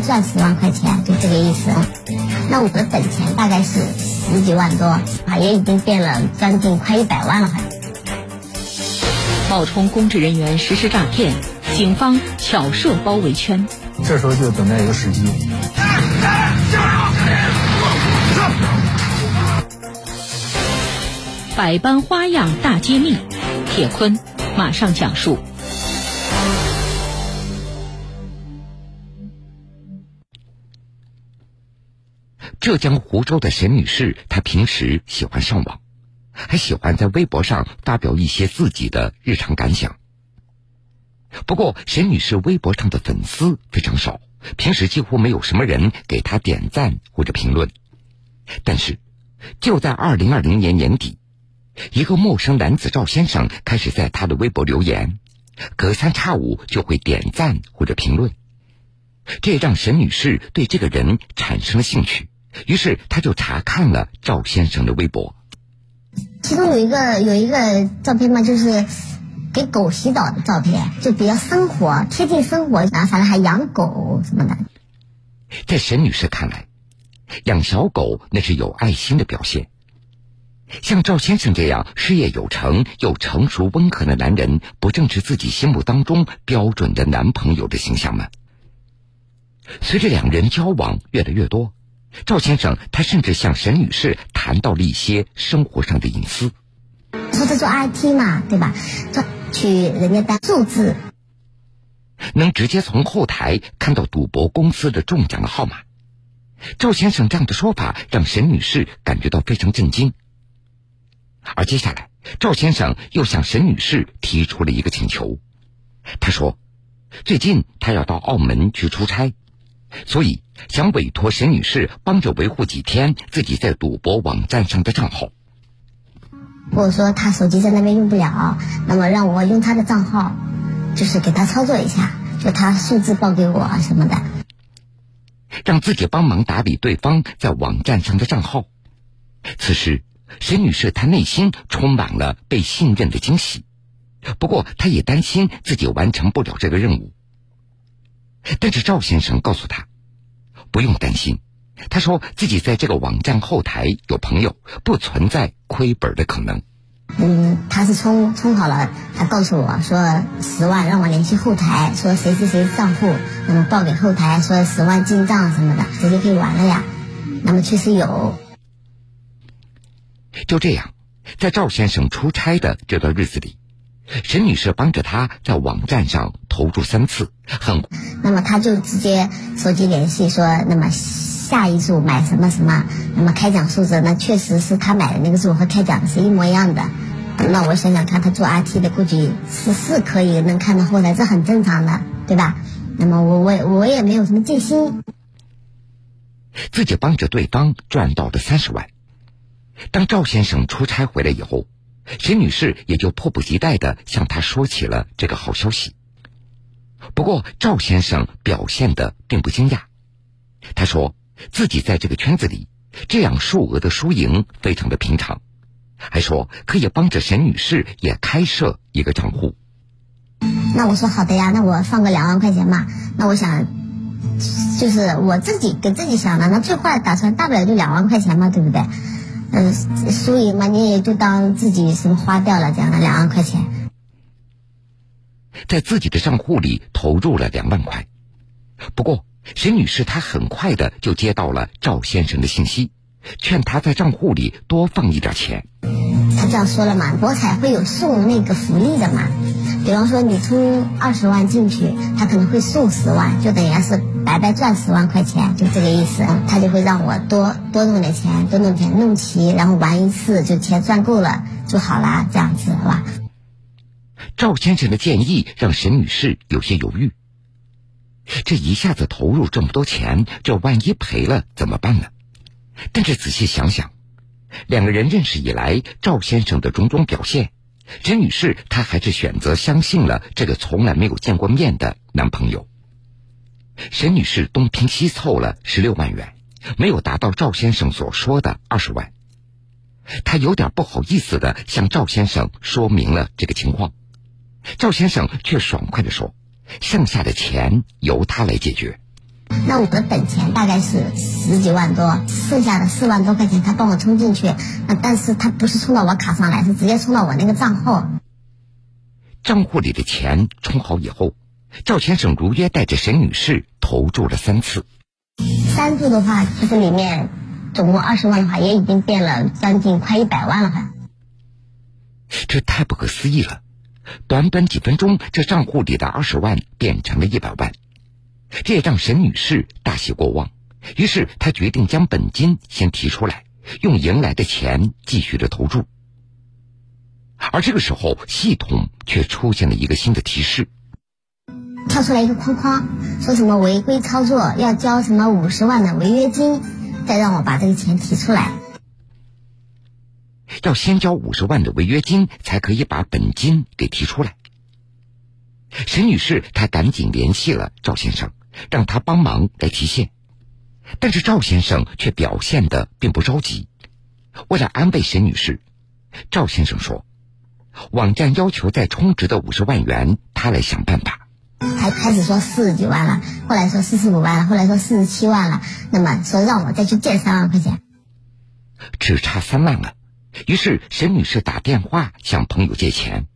赚十万块钱，就这个意思。那我的本钱大概是十几万多，啊，也已经变了将近快一百万了，冒充公职人员实施诈骗，警方巧设包围圈。这时候就等待一个时机。百般花样大揭秘，铁坤马上讲述。浙江湖州的沈女士，她平时喜欢上网，还喜欢在微博上发表一些自己的日常感想。不过，沈女士微博上的粉丝非常少，平时几乎没有什么人给她点赞或者评论。但是，就在二零二零年年底。一个陌生男子赵先生开始在她的微博留言，隔三差五就会点赞或者评论，这让沈女士对这个人产生了兴趣，于是他就查看了赵先生的微博。其中有一个有一个照片嘛，就是给狗洗澡的照片，就比较生活贴近生活，然后反正还养狗什么的。在沈女士看来，养小狗那是有爱心的表现。像赵先生这样事业有成又成熟温和的男人，不正是自己心目当中标准的男朋友的形象吗？随着两人交往越来越多，赵先生他甚至向沈女士谈到了一些生活上的隐私。说他做 IT 嘛，对吧？做取人家的数字，能直接从后台看到赌博公司的中奖的号码。赵先生这样的说法让沈女士感觉到非常震惊。而接下来，赵先生又向沈女士提出了一个请求。他说：“最近他要到澳门去出差，所以想委托沈女士帮着维护几天自己在赌博网站上的账号。”我说他手机在那边用不了，那么让我用他的账号，就是给他操作一下，就他数字报给我什么的，让自己帮忙打理对方在网站上的账号。此时。沈女士她内心充满了被信任的惊喜，不过她也担心自己完成不了这个任务。但是赵先生告诉他，不用担心，他说自己在这个网站后台有朋友，不存在亏本的可能。嗯，他是充充好了，他告诉我说十万让我联系后台，说谁谁谁账户，那么报给后台，说十万进账什么的，这就可以玩了呀。那么确实有。就这样，在赵先生出差的这段日子里，沈女士帮着他在网站上投注三次，很。那么他就直接手机联系说，那么下一注买什么什么，那么开奖数字那确实是他买的那个数和开奖是一模一样的。那我想想看，他做 IT 的估计是是可以能看到后台，这很正常的，对吧？那么我我我也没有什么戒心，自己帮着对方赚到的三十万。当赵先生出差回来以后，沈女士也就迫不及待的向他说起了这个好消息。不过赵先生表现的并不惊讶，他说自己在这个圈子里，这样数额的输赢非常的平常，还说可以帮着沈女士也开设一个账户。那我说好的呀，那我放个两万块钱嘛。那我想，就是我自己给自己想的，那最坏打算大不了就两万块钱嘛，对不对？嗯，输赢嘛，你也就当自己什么花掉了这样的两万块钱，在自己的账户里投入了两万块。不过，沈女士她很快的就接到了赵先生的信息，劝他在账户里多放一点钱。他这样说了嘛，博彩会有送那个福利的嘛。比方说，你充二十万进去，他可能会送十万，就等于是白白赚十万块钱，就这个意思。他就会让我多多弄点钱，多弄点弄齐，然后玩一次就钱赚够了就好了，这样子，好吧？赵先生的建议让沈女士有些犹豫。这一下子投入这么多钱，这万一赔了怎么办呢？但是仔细想想，两个人认识以来，赵先生的种种表现。陈女士，她还是选择相信了这个从来没有见过面的男朋友。沈女士东拼西凑了十六万元，没有达到赵先生所说的二十万。她有点不好意思的向赵先生说明了这个情况，赵先生却爽快的说：“剩下的钱由他来解决。”那我的本钱大概是十几万多，剩下的四万多块钱他帮我充进去，那但是他不是充到我卡上来，是直接充到我那个账户。账户里的钱充好以后，赵先生如约带着沈女士投注了三次。三注的话，其实里面总共二十万的话，也已经变了将近快一百万了，哈。这太不可思议了！短短几分钟，这账户里的二十万变成了一百万，这也让沈女士大喜过望。于是她决定将本金先提出来，用赢来的钱继续的投注。而这个时候，系统却出现了一个新的提示，跳出来一个框框，说什么违规操作要交什么五十万的违约金，再让我把这个钱提出来。要先交五十万的违约金，才可以把本金给提出来。沈女士她赶紧联系了赵先生，让他帮忙来提现，但是赵先生却表现的并不着急。为了安慰沈女士，赵先生说：“网站要求再充值的五十万元，他来想办法。”还开始说四十几万了，后来说四十五万了，后来说四十七万了，那么说让我再去借三万块钱，只差三万了。于是沈女士打电话向朋友借钱，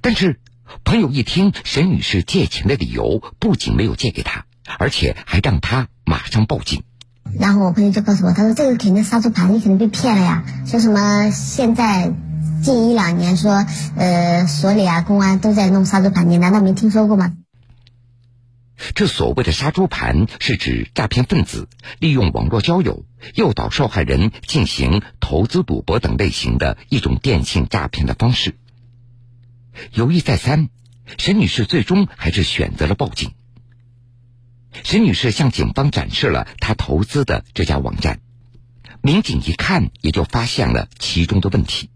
但是朋友一听沈女士借钱的理由，不仅没有借给她，而且还让她马上报警。然后我朋友就告诉我，他说这个肯定杀猪盘，你肯定被骗了呀。说什么现在近一两年说，呃，所里啊、公安都在弄杀猪盘，你难道没听说过吗？这所谓的杀猪盘，是指诈骗分子利用网络交友诱导受害人进行投资赌博等类型的一种电信诈骗的方式。犹豫再三，沈女士最终还是选择了报警。沈女士向警方展示了她投资的这家网站，民警一看也就发现了其中的问题。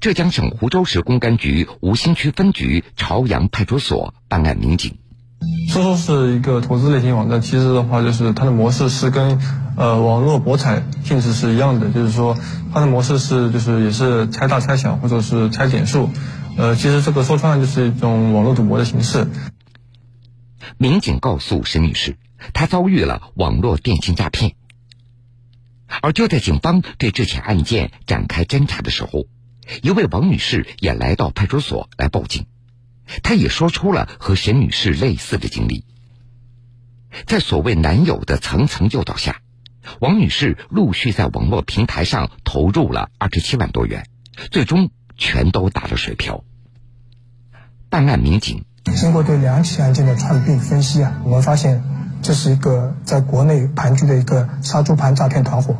浙江省湖州市公安局吴兴区分局朝阳派出所办案民警。说说是一个投资类型网站，其实的话就是它的模式是跟呃网络博彩性质是一样的，就是说它的模式是就是也是猜大猜小或者是猜点数，呃，其实这个说穿了就是一种网络赌博的形式。民警告诉沈女士，她遭遇了网络电信诈骗。而就在警方对这起案件展开侦查的时候，一位王女士也来到派出所来报警。她也说出了和沈女士类似的经历，在所谓男友的层层诱导下，王女士陆续在网络平台上投入了二十七万多元，最终全都打了水漂。办案民警经过对两起案件的串并分析啊，我们发现这是一个在国内盘踞的一个杀猪盘诈骗团伙。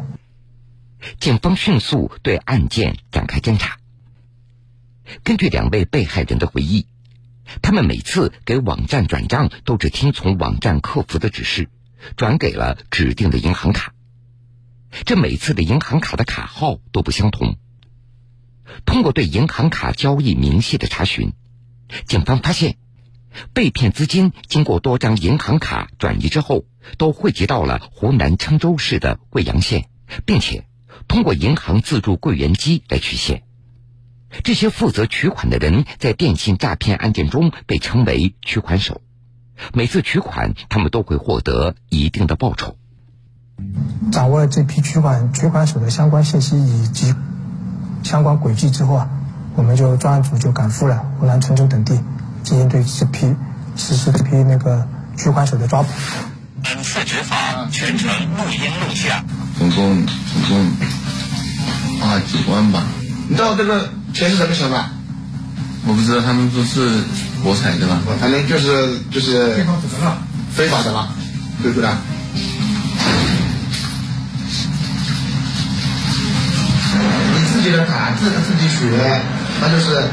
警方迅速对案件展开侦查。根据两位被害人的回忆。他们每次给网站转账，都只听从网站客服的指示，转给了指定的银行卡。这每次的银行卡的卡号都不相同。通过对银行卡交易明细的查询，警方发现，被骗资金经过多张银行卡转移之后，都汇集到了湖南郴州市的贵阳县，并且通过银行自助柜员机来取现。这些负责取款的人在电信诈骗案件中被称为取款手，每次取款他们都会获得一定的报酬。掌握了这批取款取款手的相关信息以及相关轨迹之后啊，我们就专案组就赶赴了湖南郴州等地，进行对这批实施这批那个取款手的抓捕。本次执法全程录音录像，总共总共八几万吧。你知道这个？钱是怎么收的？我不知道，他们说是博彩的吧？反正就是就是非法的了，非法的了，对不对？你自己的卡自自己取，那就是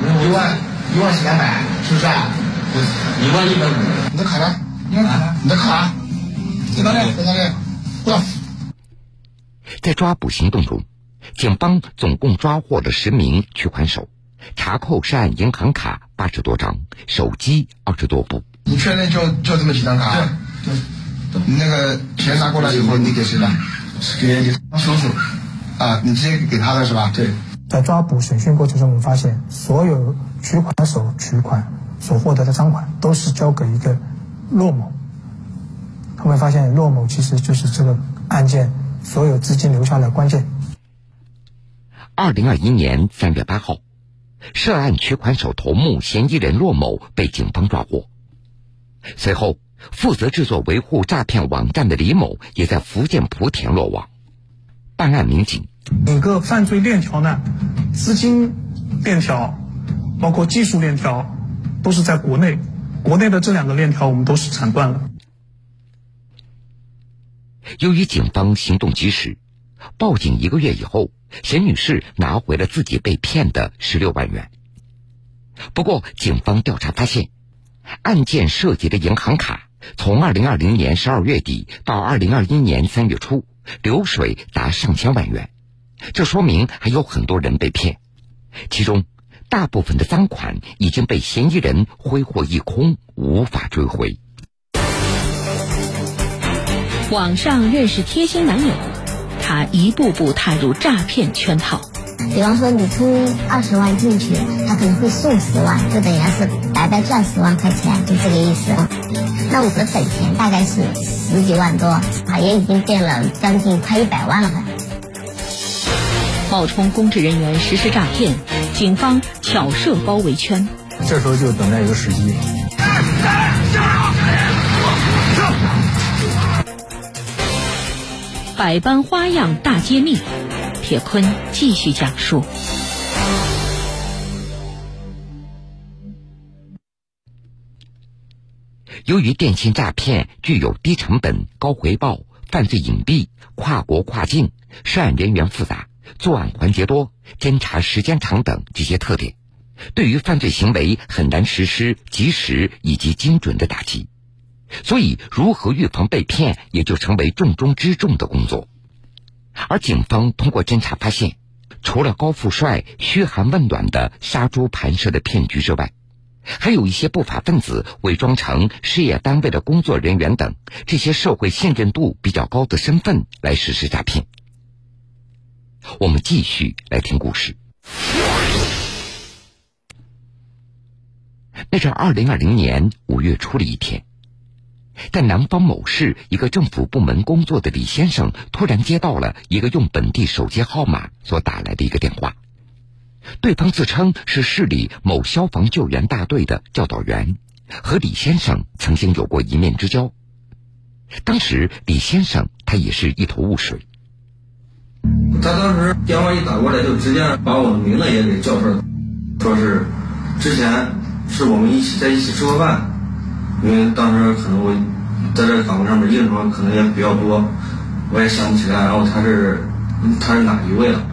一万一万是两百，是不是啊？一万一百五。你的卡呢？你的卡？你的卡？在哪里？在哪里？过来。在抓捕行动中。警方总共抓获了十名取款手，查扣涉案银行卡八十多张，手机二十多部。你确认就就这么几张卡？对对。你那个钱拿过来以后，你给谁了？给你叔叔。啊，你直接给他的是吧？对。在抓捕审讯过程中，我们发现所有取款手取款所获得的赃款都是交给一个骆某，他会发现骆某其实就是这个案件所有资金流向的关键。二零二一年三月八号，涉案取款手头目嫌疑人骆某被警方抓获。随后，负责制作维护诈骗网站的李某也在福建莆田落网。办案民警，整个犯罪链条呢，资金链条，包括技术链条，都是在国内。国内的这两个链条，我们都是铲断了。由于警方行动及时，报警一个月以后，沈女士拿回了自己被骗的十六万元。不过，警方调查发现，案件涉及的银行卡从二零二零年十二月底到二零二一年三月初，流水达上千万元，这说明还有很多人被骗，其中大部分的赃款已经被嫌疑人挥霍一空，无法追回。网上认识贴心男友，他一步步踏入诈骗圈套。比方说，你充二十万进去，他可能会送十万，就等于是白白赚十万块钱，就这个意思。那我的本钱大概是十几万多，啊，也已经变了将近快一百万了吧。冒充公职人员实施诈骗，警方巧设包围圈。这时候就等待一个时机。百般花样大揭秘，铁坤继续讲述。由于电信诈骗具有低成本、高回报、犯罪隐蔽、跨国跨境、涉案人员复杂、作案环节多、侦查时间长等这些特点，对于犯罪行为很难实施及时以及精准的打击。所以，如何预防被骗，也就成为重中之重的工作。而警方通过侦查发现，除了高富帅嘘寒问暖的杀猪盘式的骗局之外，还有一些不法分子伪装成事业单位的工作人员等这些社会信任度比较高的身份来实施诈骗。我们继续来听故事。那是二零二零年五月初的一天。在南方某市一个政府部门工作的李先生，突然接到了一个用本地手机号码所打来的一个电话，对方自称是市里某消防救援大队的教导员，和李先生曾经有过一面之交。当时李先生他也是一头雾水。他当时电话一打过来，就直接把我的名字也给叫出来，说是之前是我们一起在一起吃过饭。因为当时可能我在这个岗位上面应酬可能也比较多，我也想不起来。然后他是他是哪一位了？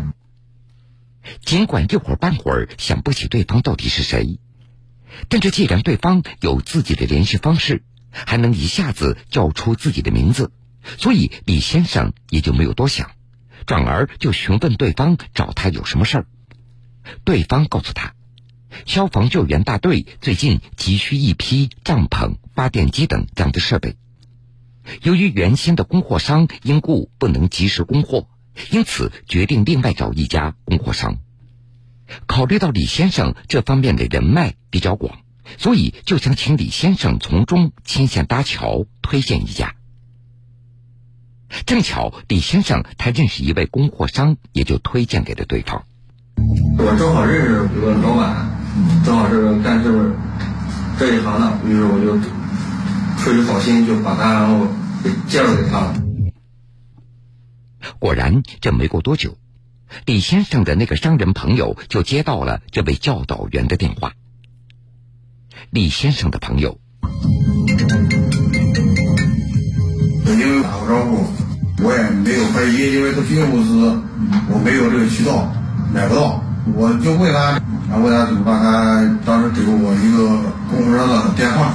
尽管一会儿半会儿想不起对方到底是谁，但是既然对方有自己的联系方式，还能一下子叫出自己的名字，所以李先生也就没有多想，转而就询问对方找他有什么事儿。对方告诉他。消防救援大队最近急需一批帐篷、发电机等这样的设备。由于原先的供货商因故不能及时供货，因此决定另外找一家供货商。考虑到李先生这方面的人脉比较广，所以就想请李先生从中牵线搭桥，推荐一家。正巧李先生他认识一位供货商，也就推荐给了对方。我正好认识一个老板。正好是干这这一行的，于是我就出于好心，就把他然后给介绍给他了。果然，这没过多久，李先生的那个商人朋友就接到了这位教导员的电话。李先生的朋友，因为打过招呼，我也没有怀疑，因为咨询公司，我没有这个渠道，买不到，我就问他。啊问他怎么办，他当时给了我一个供货商的电话。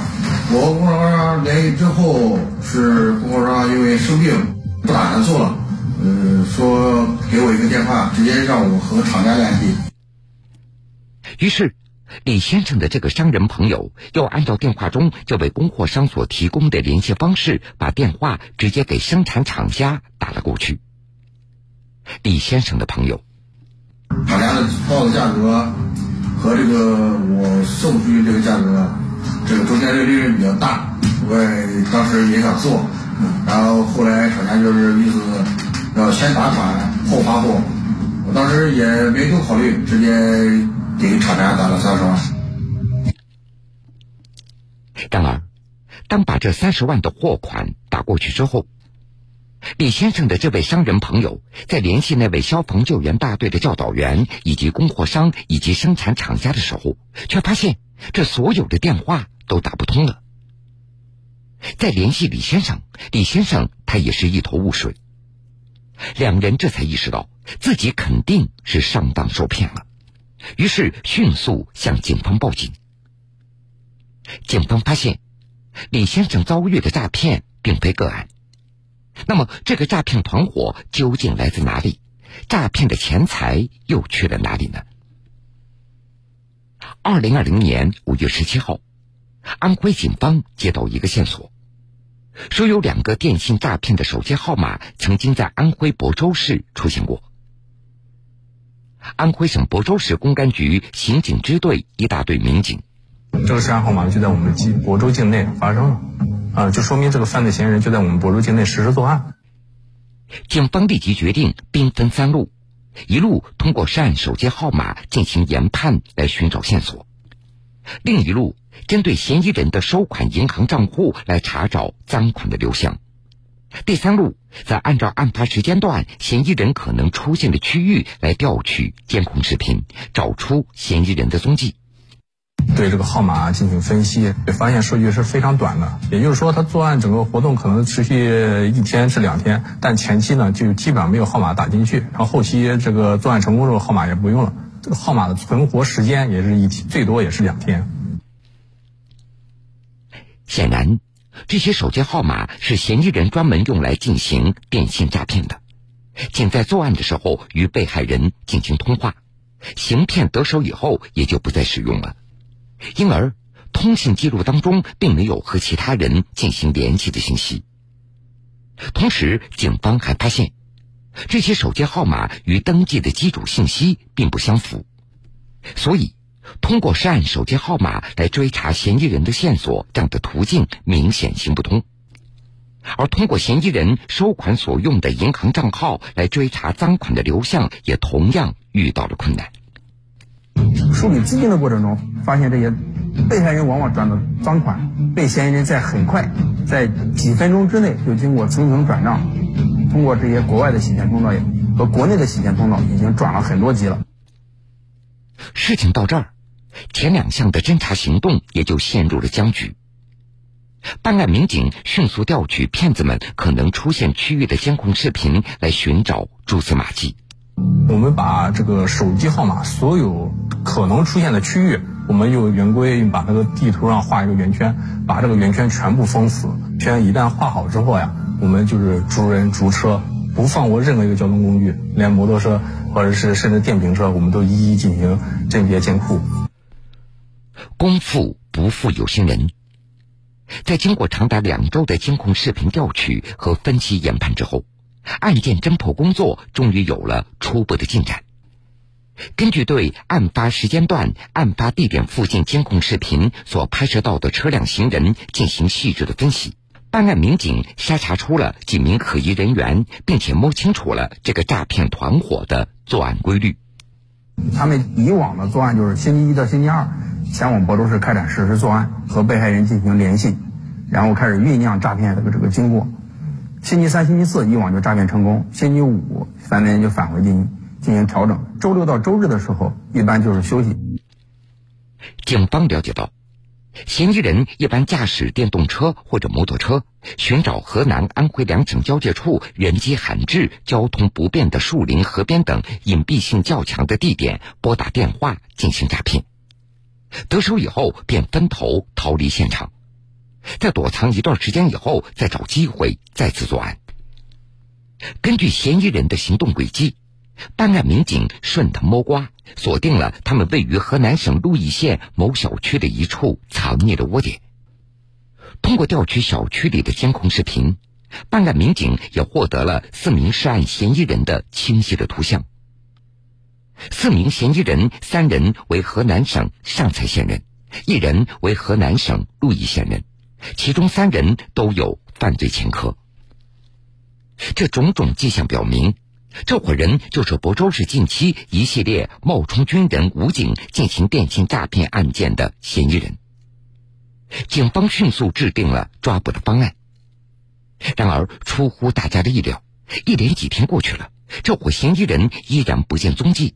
我和供货商联系之后，是供货商因为生病不打算做了，呃，说给我一个电话，直接让我和厂家联系。于是，李先生的这个商人朋友又按照电话中这位供货商所提供的联系方式，把电话直接给生产厂家打了过去。李先生的朋友，厂家的报的价格。和这个我送出去这个价格，这个中间这个利润比较大，我也当时也想做，然后后来厂家就是意思要先打款后发货，我当时也没多考虑，直接给厂家打了三十万。然而，当把这三十万的货款打过去之后，李先生的这位商人朋友在联系那位消防救援大队的教导员以及供货商以及生产厂家的时候，却发现这所有的电话都打不通了。再联系李先生，李先生他也是一头雾水。两人这才意识到自己肯定是上当受骗了，于是迅速向警方报警。警方发现，李先生遭遇的诈骗并非个案。那么，这个诈骗团伙究竟来自哪里？诈骗的钱财又去了哪里呢？二零二零年五月十七号，安徽警方接到一个线索，说有两个电信诈骗的手机号码曾经在安徽亳州市出现过。安徽省亳州市公安局刑警支队一大队民警，这个涉案号码就在我们济亳州境内发生了。啊，就说明这个犯罪嫌疑人就在我们亳州境内实施作案。警方立即决定兵分三路，一路通过涉案手机号码进行研判来寻找线索，另一路针对嫌疑人的收款银行账户来查找赃款的流向，第三路则按照案发时间段嫌疑人可能出现的区域来调取监控视频，找出嫌疑人的踪迹。对这个号码进行分析，发现数据是非常短的，也就是说，他作案整个活动可能持续一天至两天，但前期呢就基本上没有号码打进去，然后后期这个作案成功之后，号码也不用了，这个号码的存活时间也是一，最多也是两天。显然，这些手机号码是嫌疑人专门用来进行电信诈骗的，仅在作案的时候与被害人进行通话，行骗得手以后也就不再使用了。因而，通信记录当中并没有和其他人进行联系的信息。同时，警方还发现，这些手机号码与登记的机主信息并不相符，所以，通过涉案手机号码来追查嫌疑人的线索，这样的途径明显行不通。而通过嫌疑人收款所用的银行账号来追查赃款的流向，也同样遇到了困难。梳理资金的过程中，发现这些被害人往往转的赃款，被嫌疑人在很快，在几分钟之内就经过层层转账，通过这些国外的洗钱通道和国内的洗钱通道，已经转了很多级了。事情到这儿，前两项的侦查行动也就陷入了僵局。办案民警迅速调取骗子们可能出现区域的监控视频，来寻找蛛丝马迹。我们把这个手机号码所有可能出现的区域，我们用圆规把那个地图上画一个圆圈，把这个圆圈全部封死。圈一旦画好之后呀，我们就是逐人逐车，不放过任何一个交通工具，连摩托车或者是甚至电瓶车，我们都一一进行甄别监控。功夫不负有心人，在经过长达两周的监控视频调取和分析研判之后。案件侦破工作终于有了初步的进展。根据对案发时间段、案发地点附近监控视频所拍摄到的车辆、行人进行细致的分析，办案民警筛查出了几名可疑人员，并且摸清楚了这个诈骗团伙的作案规律。他们以往的作案就是星期一到星期二前往亳州市开展实施作案，和被害人进行联系，然后开始酝酿诈骗这个这个经过。星期三、星期四以往就诈骗成功，星期五三天就返回进行进行调整。周六到周日的时候，一般就是休息。警方了解到，嫌疑人一般驾驶电动车或者摩托车，寻找河南、安徽两省交界处人迹罕至、交通不便的树林、河边等隐蔽性较强的地点，拨打电话进行诈骗。得手以后，便分头逃离现场。在躲藏一段时间以后，再找机会再次作案。根据嫌疑人的行动轨迹，办案民警顺藤摸瓜，锁定了他们位于河南省鹿邑县某小区的一处藏匿的窝点。通过调取小区里的监控视频，办案民警也获得了四名涉案嫌疑人的清晰的图像。四名嫌疑人，三人为河南省上蔡县人，一人为河南省鹿邑县人。其中三人都有犯罪前科。这种种迹象表明，这伙人就是亳州市近期一系列冒充军人、武警进行电信诈骗案件的嫌疑人。警方迅速制定了抓捕的方案。然而，出乎大家的意料，一连几天过去了，这伙嫌疑人依然不见踪迹。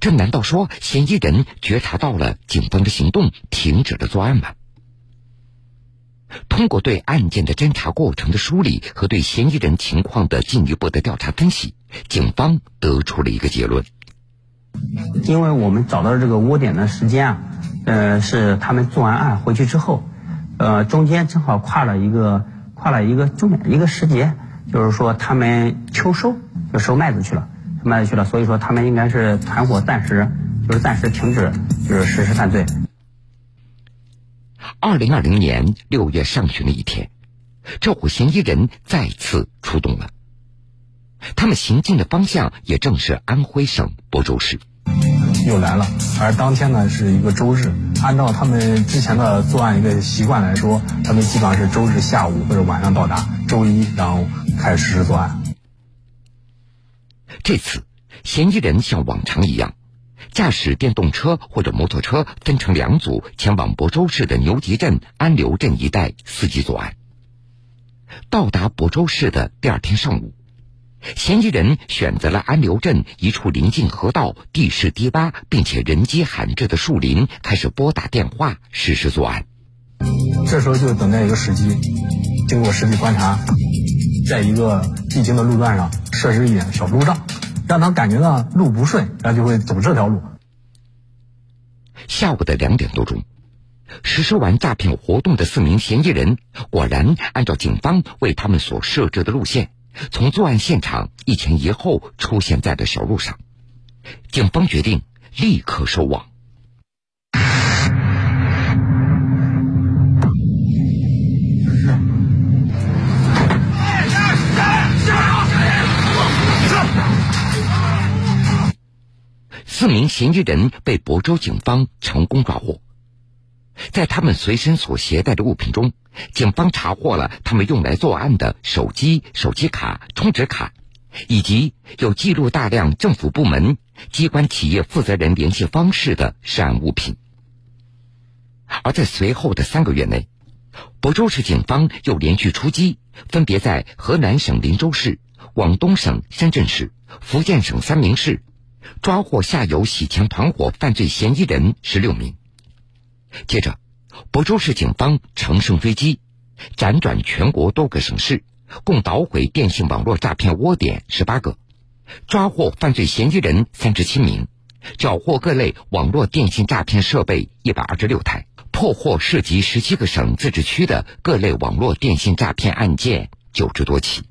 这难道说嫌疑人觉察到了警方的行动，停止了作案吗？通过对案件的侦查过程的梳理和对嫌疑人情况的进一步的调查分析，警方得出了一个结论：因为我们找到这个窝点的时间啊，呃，是他们做完案回去之后，呃，中间正好跨了一个跨了一个重点一个时节，就是说他们秋收就收麦子去了，收麦子去了，所以说他们应该是团伙暂时就是暂时停止就是实施犯罪。二零二零年六月上旬的一天，这伙嫌疑人再次出动了。他们行进的方向也正是安徽省亳州市。又来了，而当天呢是一个周日。按照他们之前的作案一个习惯来说，他们基本上是周日下午或者晚上到达，周一然后开始实施作案。这次，嫌疑人像往常一样。驾驶电动车或者摩托车分成两组，前往亳州市的牛集镇、安流镇一带伺机作案。到达亳州市的第二天上午，嫌疑人选择了安流镇一处临近河道、地势低洼并且人迹罕至的树林，开始拨打电话实施作案。这时候就等待一个时机，经过实地观察，在一个必经的路段上设置一点小路障。让他感觉到路不顺，他就会走这条路。下午的两点多钟，实施完诈骗活动的四名嫌疑人，果然按照警方为他们所设置的路线，从作案现场一前一后出现在了小路上。警方决定立刻收网。四名嫌疑人被亳州警方成功抓获，在他们随身所携带的物品中，警方查获了他们用来作案的手机、手机卡、充值卡，以及有记录大量政府部门、机关企业负责人联系方式的涉案物品。而在随后的三个月内，亳州市警方又连续出击，分别在河南省林州市、广东省深圳市、福建省三明市。抓获下游洗钱团伙犯罪嫌疑人十六名。接着，亳州市警方乘胜追击，辗转全国多个省市，共捣毁电信网络诈骗窝点十八个，抓获犯罪嫌疑人三十七名，缴获各类网络电信诈骗设备一百二十六台，破获涉及十七个省自治区的各类网络电信诈骗案件九十多起。